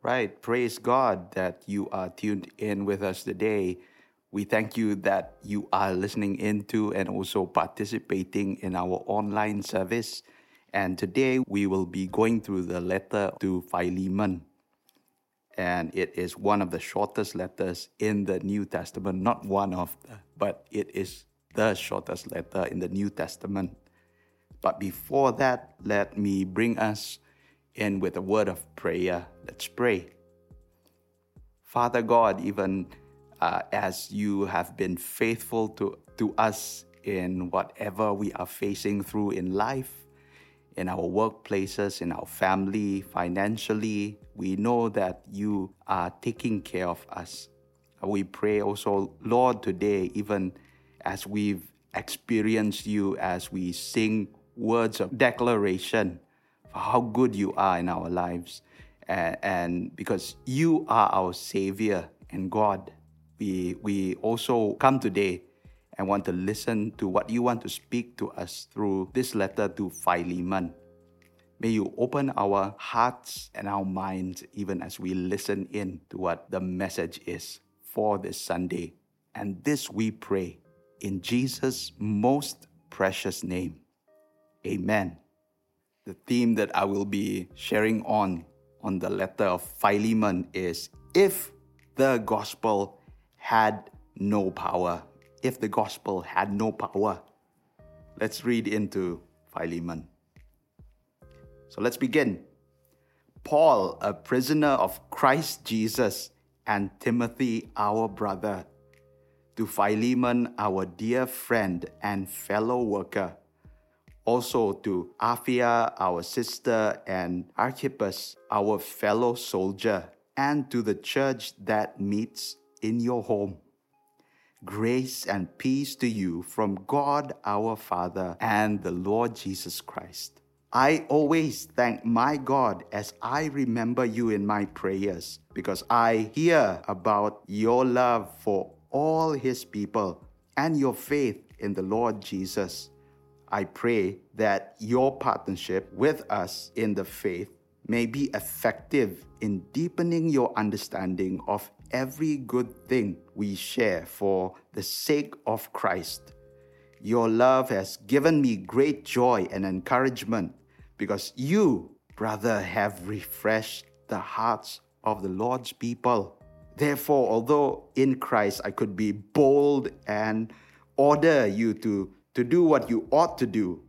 Right. Praise God that you are tuned in with us today. We thank you that you are listening into and also participating in our online service. And today we will be going through the letter to Philemon. And it is one of the shortest letters in the New Testament, not one of the, but it is the shortest letter in the New Testament. But before that, let me bring us in with a word of prayer. Let's pray. Father God, even uh, as you have been faithful to, to us in whatever we are facing through in life, in our workplaces, in our family, financially, we know that you are taking care of us. We pray also, Lord, today, even as we've experienced you, as we sing words of declaration, for how good you are in our lives. And, and because you are our Savior and God, we, we also come today and want to listen to what you want to speak to us through this letter to Philemon. May you open our hearts and our minds even as we listen in to what the message is for this Sunday. And this we pray in Jesus' most precious name. Amen the theme that I will be sharing on on the letter of Philemon is if the gospel had no power. If the gospel had no power. Let's read into Philemon. So let's begin. Paul, a prisoner of Christ Jesus, and Timothy, our brother, to Philemon, our dear friend and fellow worker also to Apphia, our sister, and Archippus, our fellow soldier, and to the church that meets in your home. Grace and peace to you from God our Father and the Lord Jesus Christ. I always thank my God as I remember you in my prayers because I hear about your love for all his people and your faith in the Lord Jesus. I pray that your partnership with us in the faith may be effective in deepening your understanding of every good thing we share for the sake of Christ. Your love has given me great joy and encouragement because you, brother, have refreshed the hearts of the Lord's people. Therefore, although in Christ I could be bold and order you to to do what you ought to do.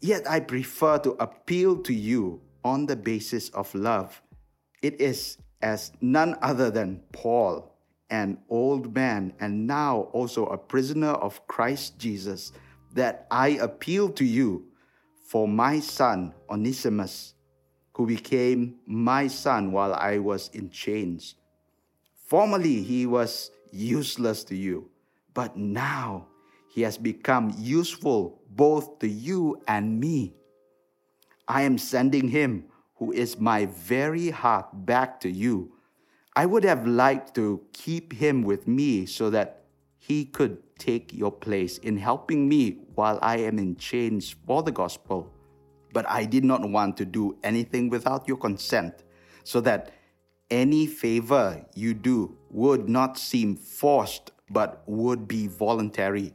Yet I prefer to appeal to you on the basis of love. It is as none other than Paul, an old man and now also a prisoner of Christ Jesus, that I appeal to you for my son Onesimus, who became my son while I was in chains. Formerly he was useless to you, but now he has become useful both to you and me. I am sending him, who is my very heart, back to you. I would have liked to keep him with me so that he could take your place in helping me while I am in chains for the gospel. But I did not want to do anything without your consent, so that any favor you do would not seem forced but would be voluntary.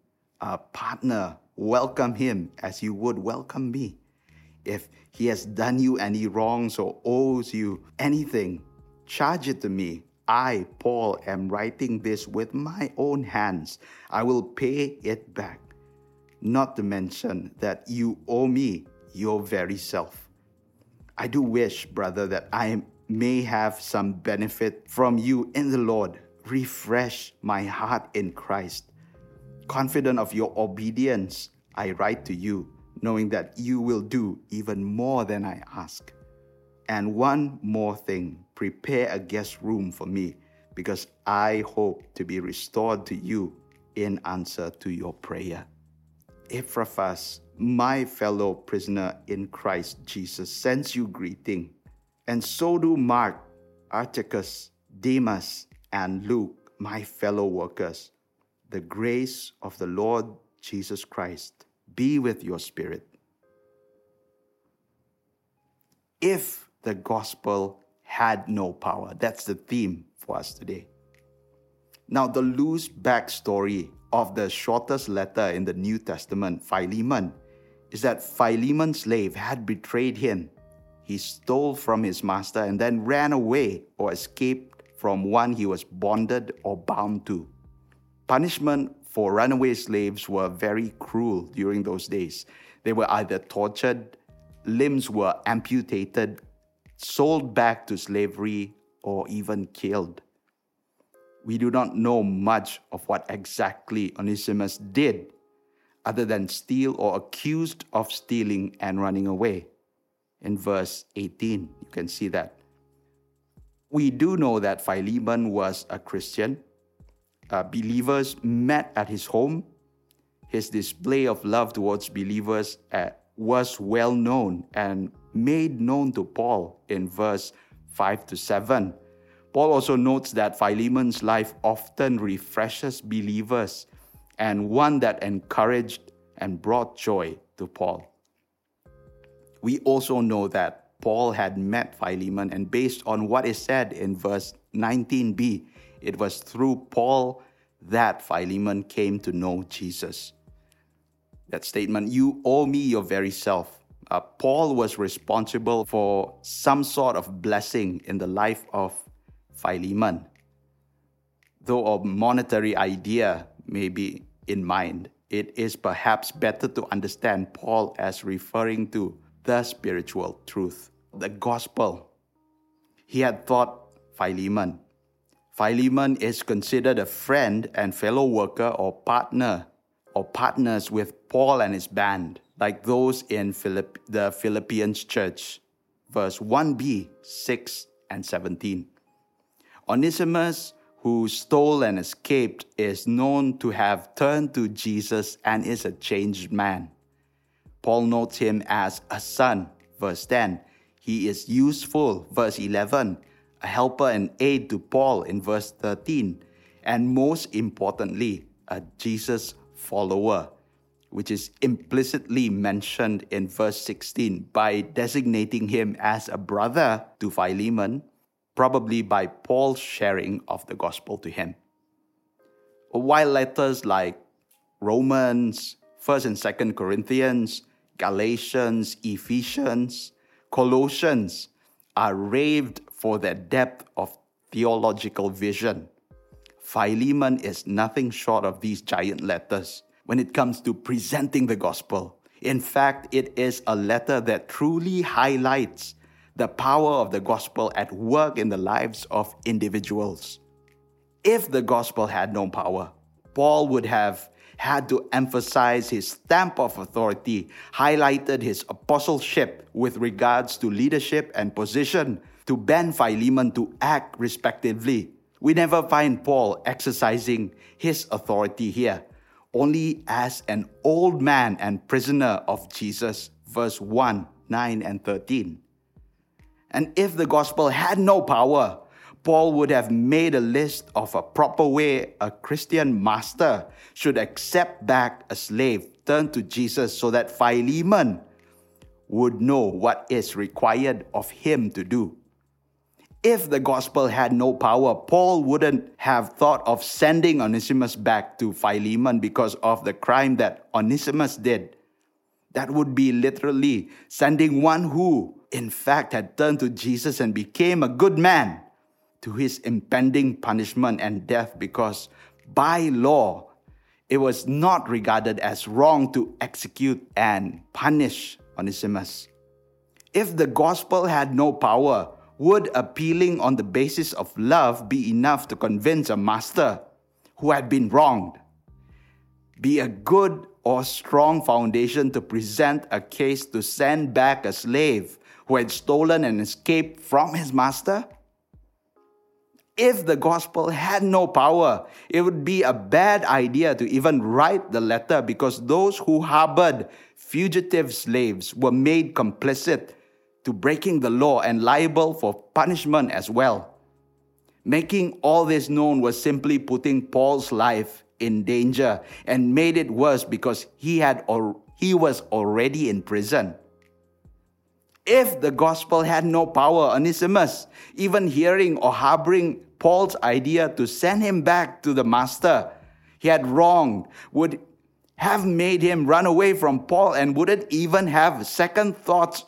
a partner welcome him as you would welcome me. If he has done you any wrongs or owes you anything, charge it to me. I, Paul, am writing this with my own hands. I will pay it back. Not to mention that you owe me your very self. I do wish, brother, that I may have some benefit from you in the Lord. Refresh my heart in Christ Confident of your obedience, I write to you, knowing that you will do even more than I ask. And one more thing prepare a guest room for me, because I hope to be restored to you in answer to your prayer. Epaphras, my fellow prisoner in Christ Jesus, sends you greeting, and so do Mark, Aristarchus, Demas, and Luke, my fellow workers. The grace of the Lord Jesus Christ be with your spirit. If the gospel had no power, that's the theme for us today. Now, the loose backstory of the shortest letter in the New Testament, Philemon, is that Philemon's slave had betrayed him. He stole from his master and then ran away or escaped from one he was bonded or bound to. Punishment for runaway slaves were very cruel during those days. They were either tortured, limbs were amputated, sold back to slavery, or even killed. We do not know much of what exactly Onesimus did, other than steal or accused of stealing and running away. In verse 18, you can see that. We do know that Philemon was a Christian. Uh, believers met at his home. His display of love towards believers uh, was well known and made known to Paul in verse 5 to 7. Paul also notes that Philemon's life often refreshes believers and one that encouraged and brought joy to Paul. We also know that Paul had met Philemon, and based on what is said in verse 19b, it was through Paul that Philemon came to know Jesus. That statement, you owe me your very self. Uh, Paul was responsible for some sort of blessing in the life of Philemon. Though a monetary idea may be in mind, it is perhaps better to understand Paul as referring to the spiritual truth, the gospel. He had thought Philemon. Philemon is considered a friend and fellow worker or partner or partners with Paul and his band, like those in Philipp- the Philippians church. Verse 1b, 6 and 17. Onesimus, who stole and escaped, is known to have turned to Jesus and is a changed man. Paul notes him as a son, verse 10. He is useful, verse 11, a helper and aid to Paul in verse 13, and most importantly, a Jesus follower, which is implicitly mentioned in verse 16 by designating him as a brother to Philemon probably by Paul's sharing of the gospel to him. While letters like Romans, 1st and 2nd Corinthians, Galatians, Ephesians, Colossians are raved for their depth of theological vision. Philemon is nothing short of these giant letters when it comes to presenting the gospel. In fact, it is a letter that truly highlights the power of the gospel at work in the lives of individuals. If the gospel had no power, Paul would have had to emphasize his stamp of authority, highlighted his apostleship with regards to leadership and position, to ban Philemon to act respectively. We never find Paul exercising his authority here, only as an old man and prisoner of Jesus, verse 1, 9, and 13. And if the gospel had no power, Paul would have made a list of a proper way a Christian master should accept back a slave turned to Jesus so that Philemon would know what is required of him to do. If the gospel had no power, Paul wouldn't have thought of sending Onesimus back to Philemon because of the crime that Onesimus did. That would be literally sending one who in fact, had turned to Jesus and became a good man to his impending punishment and death because by law, it was not regarded as wrong to execute and punish Onesimus. If the gospel had no power, would appealing on the basis of love be enough to convince a master who had been wronged? Be a good or strong foundation to present a case to send back a slave who had stolen and escaped from his master? if the gospel had no power, it would be a bad idea to even write the letter because those who harbored fugitive slaves were made complicit to breaking the law and liable for punishment as well. Making all this known was simply putting Paul's life in danger and made it worse because he had or he was already in prison. If the gospel had no power, Onesimus, even hearing or harboring Paul's idea to send him back to the master he had wronged, would have made him run away from Paul and wouldn't even have second thoughts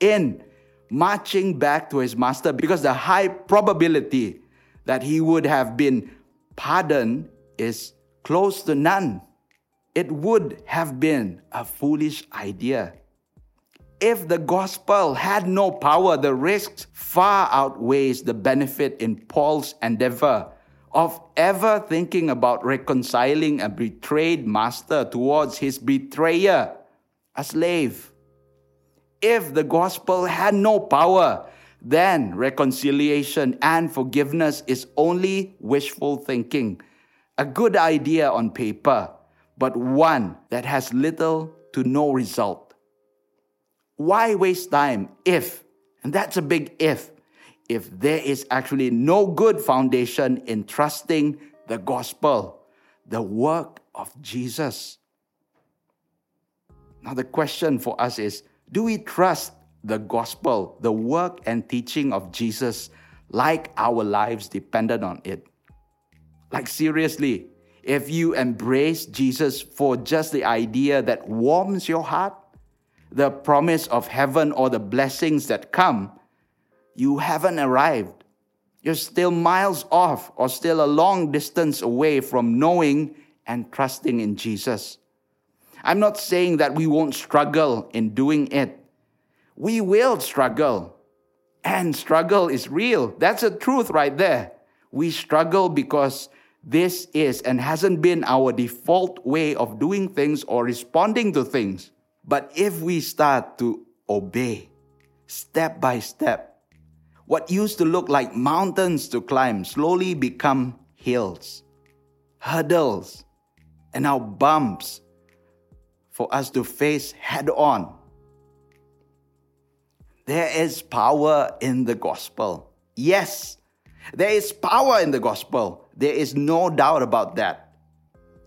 in marching back to his master because the high probability that he would have been pardoned is close to none. It would have been a foolish idea. If the gospel had no power, the risks far outweighs the benefit in Paul's endeavor of ever thinking about reconciling a betrayed master towards his betrayer, a slave. If the gospel had no power, then reconciliation and forgiveness is only wishful thinking, a good idea on paper, but one that has little to no result. Why waste time if, and that's a big if, if there is actually no good foundation in trusting the gospel, the work of Jesus? Now, the question for us is do we trust the gospel, the work and teaching of Jesus, like our lives depended on it? Like, seriously, if you embrace Jesus for just the idea that warms your heart, the promise of heaven or the blessings that come, you haven't arrived. You're still miles off or still a long distance away from knowing and trusting in Jesus. I'm not saying that we won't struggle in doing it. We will struggle. And struggle is real. That's the truth right there. We struggle because this is and hasn't been our default way of doing things or responding to things. But if we start to obey step by step, what used to look like mountains to climb slowly become hills, hurdles, and now bumps for us to face head on. There is power in the gospel. Yes, there is power in the gospel. There is no doubt about that.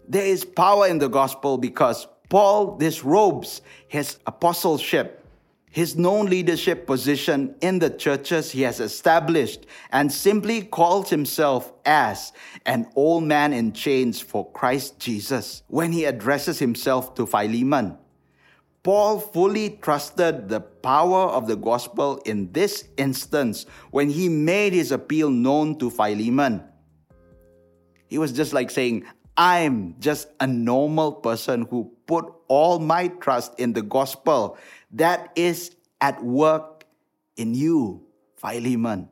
There is power in the gospel because Paul disrobes his apostleship, his known leadership position in the churches he has established, and simply calls himself as an old man in chains for Christ Jesus when he addresses himself to Philemon. Paul fully trusted the power of the gospel in this instance when he made his appeal known to Philemon. He was just like saying, I'm just a normal person who put all my trust in the gospel that is at work in you, Philemon.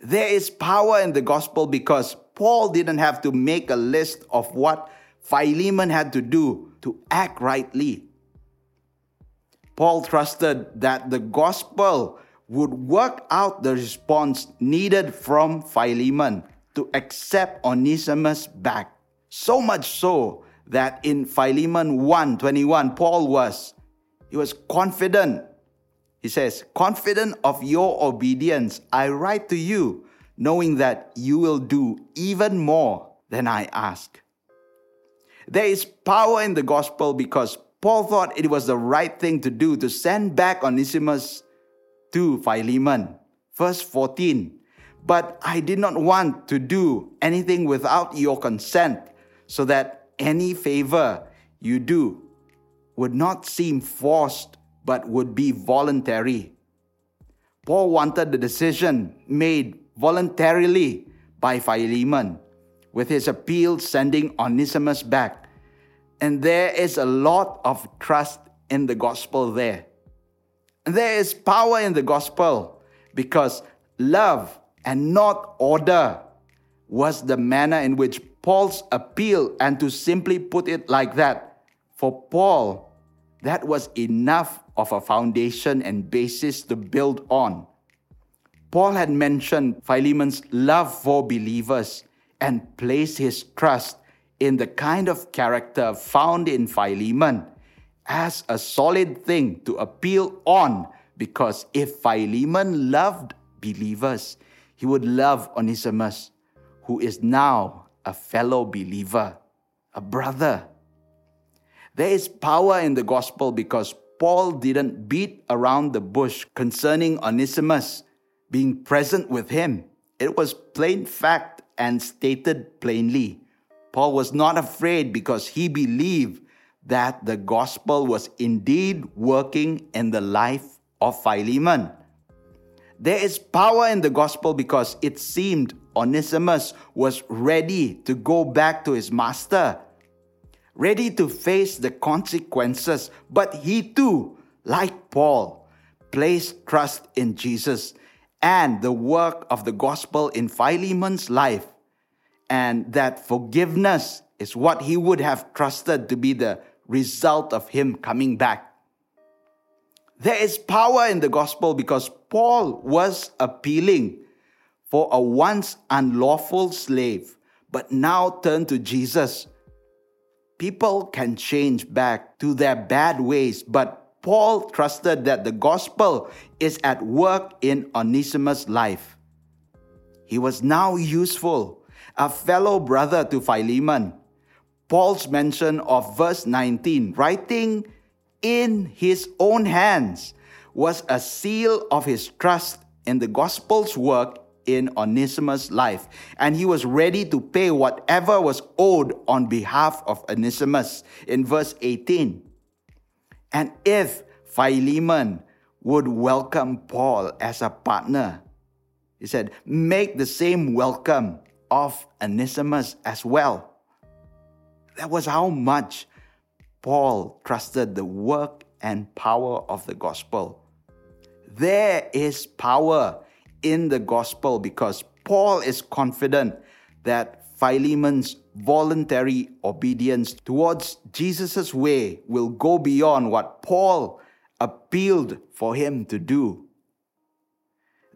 There is power in the gospel because Paul didn't have to make a list of what Philemon had to do to act rightly. Paul trusted that the gospel would work out the response needed from Philemon to accept Onesimus back. So much so that in Philemon 1:21 Paul was he was confident. He says, "Confident of your obedience, I write to you, knowing that you will do even more than I ask." There is power in the gospel because Paul thought it was the right thing to do to send back Onesimus to Philemon. Verse 14 but I did not want to do anything without your consent, so that any favor you do would not seem forced, but would be voluntary. Paul wanted the decision made voluntarily by Philemon, with his appeal sending Onesimus back. And there is a lot of trust in the gospel there. And there is power in the gospel because love and not order was the manner in which Paul's appeal, and to simply put it like that, for Paul, that was enough of a foundation and basis to build on. Paul had mentioned Philemon's love for believers and placed his trust in the kind of character found in Philemon as a solid thing to appeal on because if Philemon loved believers, he would love Onesimus, who is now a fellow believer, a brother. There is power in the gospel because Paul didn't beat around the bush concerning Onesimus being present with him. It was plain fact and stated plainly. Paul was not afraid because he believed that the gospel was indeed working in the life of Philemon. There is power in the gospel because it seemed Onesimus was ready to go back to his master, ready to face the consequences, but he too, like Paul, placed trust in Jesus and the work of the gospel in Philemon's life, and that forgiveness is what he would have trusted to be the result of him coming back. There is power in the gospel because Paul was appealing for a once unlawful slave, but now turned to Jesus. People can change back to their bad ways, but Paul trusted that the gospel is at work in Onesimus' life. He was now useful, a fellow brother to Philemon. Paul's mention of verse 19, writing in his own hands, was a seal of his trust in the gospel's work in Onesimus' life, and he was ready to pay whatever was owed on behalf of Onesimus in verse 18. And if Philemon would welcome Paul as a partner, he said, make the same welcome of Onesimus as well. That was how much Paul trusted the work and power of the gospel. There is power in the gospel because Paul is confident that Philemon's voluntary obedience towards Jesus' way will go beyond what Paul appealed for him to do.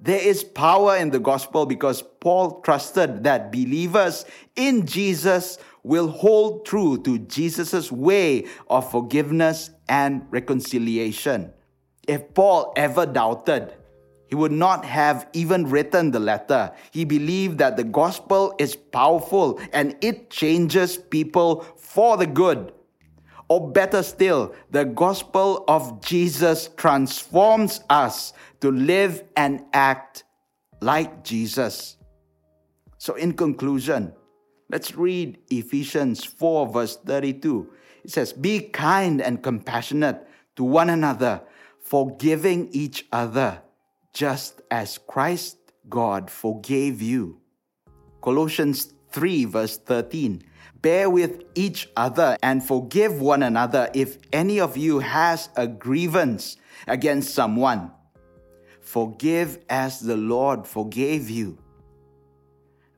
There is power in the gospel because Paul trusted that believers in Jesus will hold true to Jesus' way of forgiveness and reconciliation. If Paul ever doubted, he would not have even written the letter. He believed that the gospel is powerful and it changes people for the good. Or better still, the gospel of Jesus transforms us to live and act like Jesus. So, in conclusion, let's read Ephesians 4, verse 32. It says, Be kind and compassionate to one another, forgiving each other just as Christ God forgave you. Colossians 3, verse 13. Bear with each other and forgive one another if any of you has a grievance against someone. Forgive as the Lord forgave you.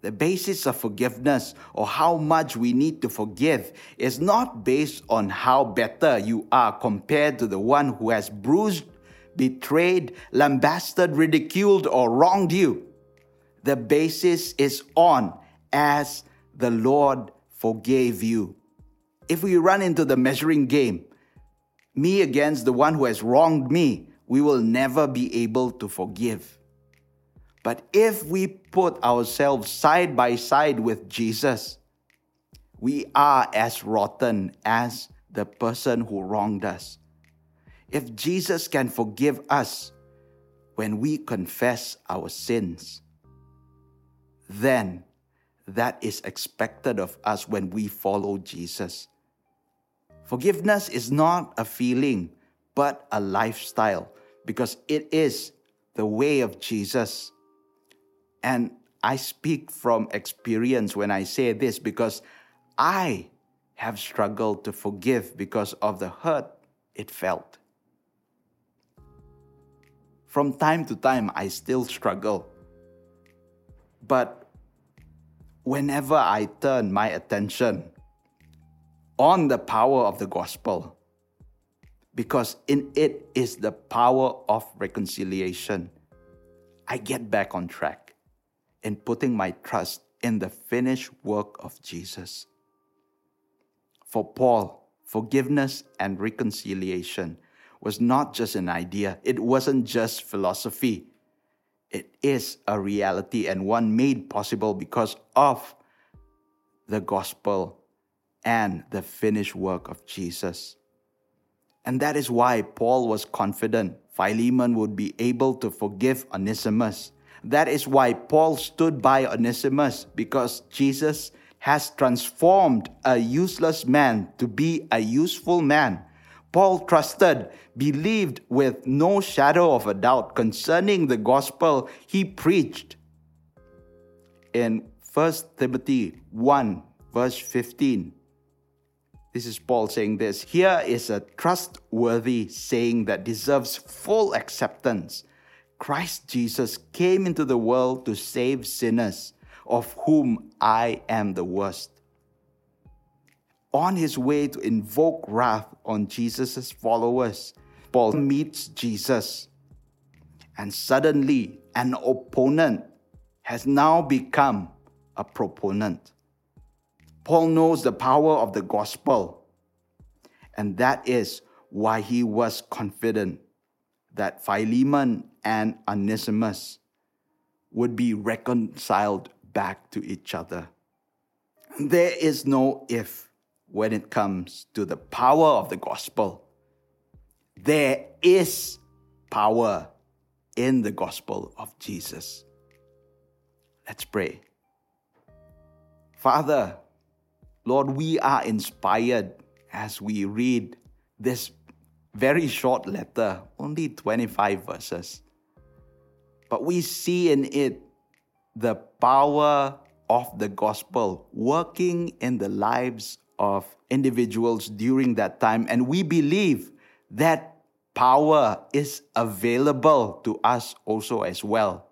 The basis of forgiveness or how much we need to forgive is not based on how better you are compared to the one who has bruised betrayed, lambasted, ridiculed, or wronged you. The basis is on as the Lord forgave you. If we run into the measuring game, me against the one who has wronged me, we will never be able to forgive. But if we put ourselves side by side with Jesus, we are as rotten as the person who wronged us. If Jesus can forgive us when we confess our sins, then that is expected of us when we follow Jesus. Forgiveness is not a feeling, but a lifestyle because it is the way of Jesus. And I speak from experience when I say this because I have struggled to forgive because of the hurt it felt. From time to time, I still struggle. But whenever I turn my attention on the power of the gospel, because in it is the power of reconciliation, I get back on track in putting my trust in the finished work of Jesus. For Paul, forgiveness and reconciliation was not just an idea, it wasn't just philosophy. It is a reality and one made possible because of the gospel and the finished work of Jesus. And that is why Paul was confident Philemon would be able to forgive Onesimus. That is why Paul stood by Onesimus because Jesus has transformed a useless man to be a useful man. Paul trusted, believed with no shadow of a doubt concerning the gospel he preached. In 1 Timothy 1, verse 15, this is Paul saying this. Here is a trustworthy saying that deserves full acceptance. Christ Jesus came into the world to save sinners, of whom I am the worst. On his way to invoke wrath on Jesus' followers, Paul meets Jesus. And suddenly, an opponent has now become a proponent. Paul knows the power of the gospel. And that is why he was confident that Philemon and Onesimus would be reconciled back to each other. There is no if when it comes to the power of the gospel. There is power in the gospel of Jesus. Let's pray. Father, Lord, we are inspired as we read this very short letter, only 25 verses. But we see in it the power of the gospel working in the lives of individuals during that time. And we believe that power is available to us also as well.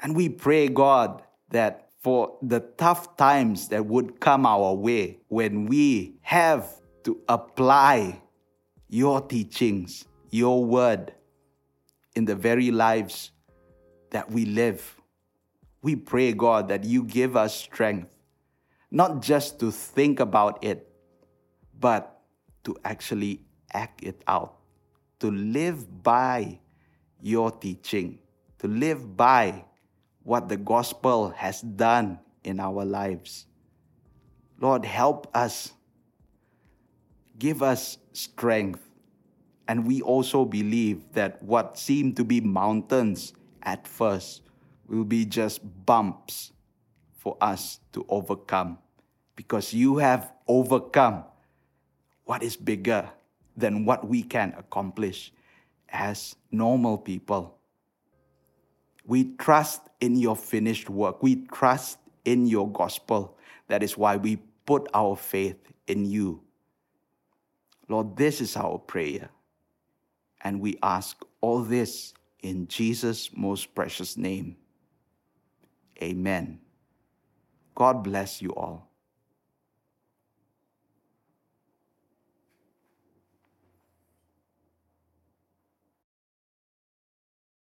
And we pray, God, that for the tough times that would come our way when we have to apply your teachings, your word in the very lives that we live. We pray, God, that you give us strength, not just to think about it, but to actually act it out, to live by your teaching, to live by what the gospel has done in our lives. Lord, help us. Give us strength. And we also believe that what seem to be mountains at first will be just bumps for us to overcome because you have overcome what is bigger than what we can accomplish as normal people. We trust in your finished work. We trust in your gospel. That is why we put our faith in you. Lord, this is our prayer. And we ask all this in Jesus' most precious name. Amen. God bless you all.